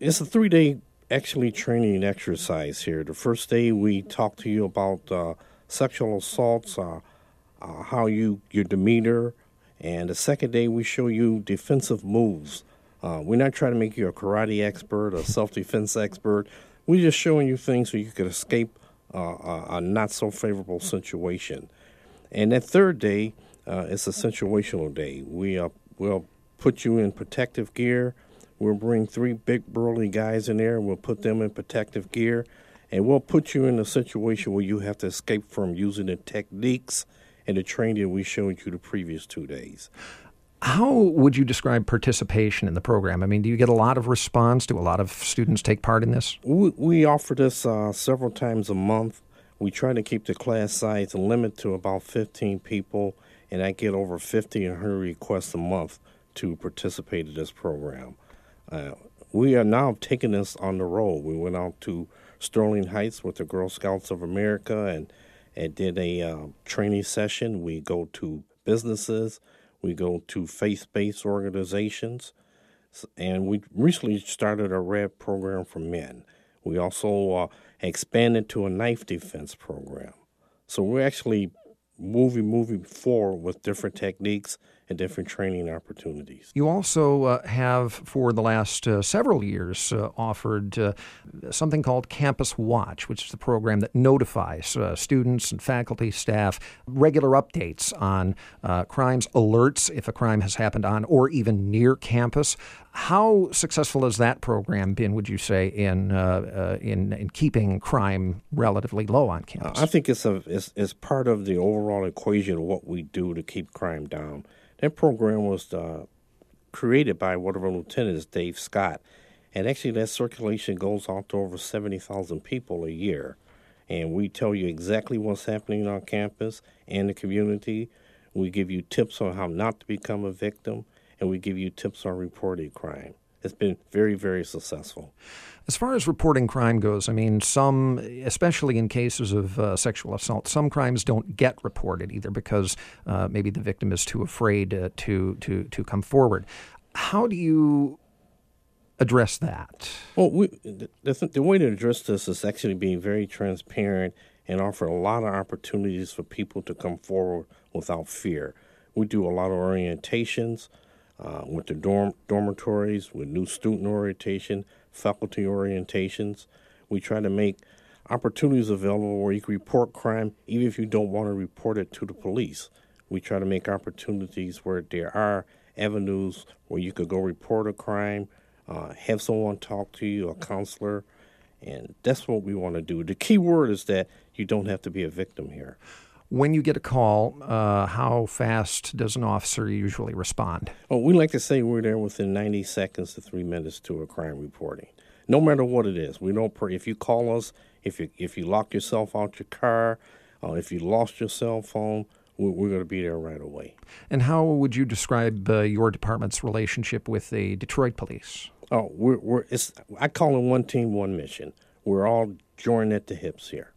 It's a three day actually training exercise here. The first day we talk to you about uh, sexual assaults, uh, uh, how you your demeanor, and the second day we show you defensive moves. Uh, we're not trying to make you a karate expert, a self defense expert. We're just showing you things so you could escape uh, a not so favorable situation. And that third day uh, is a situational day. We will put you in protective gear. We'll bring three big burly guys in there. and We'll put them in protective gear, and we'll put you in a situation where you have to escape from using the techniques and the training we showed you the previous two days. How would you describe participation in the program? I mean, do you get a lot of response? Do a lot of students take part in this? We, we offer this uh, several times a month. We try to keep the class size limit to about 15 people, and I get over 50 or 100 requests a month to participate in this program. Uh, we are now taking this on the road. We went out to Sterling Heights with the Girl Scouts of America and, and did a uh, training session. We go to businesses, we go to faith based organizations, and we recently started a RAD program for men. We also uh, expanded to a knife defense program. So we're actually moving moving forward with different techniques and different training opportunities. You also uh, have, for the last uh, several years, uh, offered uh, something called Campus Watch, which is the program that notifies uh, students and faculty, staff, regular updates on uh, crimes, alerts if a crime has happened on or even near campus. How successful has that program been, would you say, in in, in keeping crime relatively low on campus? I think it's a it's, it's part of the overall equation of what we do to keep crime down. That program was uh, created by one of our lieutenants, Dave Scott. And actually, that circulation goes out to over 70,000 people a year. And we tell you exactly what's happening on campus and the community. We give you tips on how not to become a victim, and we give you tips on reporting crime it's been very, very successful. As far as reporting crime goes, I mean, some, especially in cases of uh, sexual assault, some crimes don't get reported either because uh, maybe the victim is too afraid uh, to to to come forward. How do you address that? Well, we, the, the way to address this is actually being very transparent and offer a lot of opportunities for people to come forward without fear. We do a lot of orientations uh, with the dorm, dormitories, with new student orientation, faculty orientations. We try to make opportunities available where you can report crime even if you don't want to report it to the police. We try to make opportunities where there are avenues where you could go report a crime, uh, have someone talk to you, a counselor, and that's what we want to do. The key word is that you don't have to be a victim here. When you get a call, uh, how fast does an officer usually respond? Well, we like to say we're there within 90 seconds to three minutes to a crime reporting. No matter what it is, we don't. If you call us, if you if you lock yourself out your car, uh, if you lost your cell phone, we're, we're, going to be there right away. And how would you describe uh, your department's relationship with the Detroit police? Oh, we're, we're it's I call it one team, one mission. We're all joined at the hips here.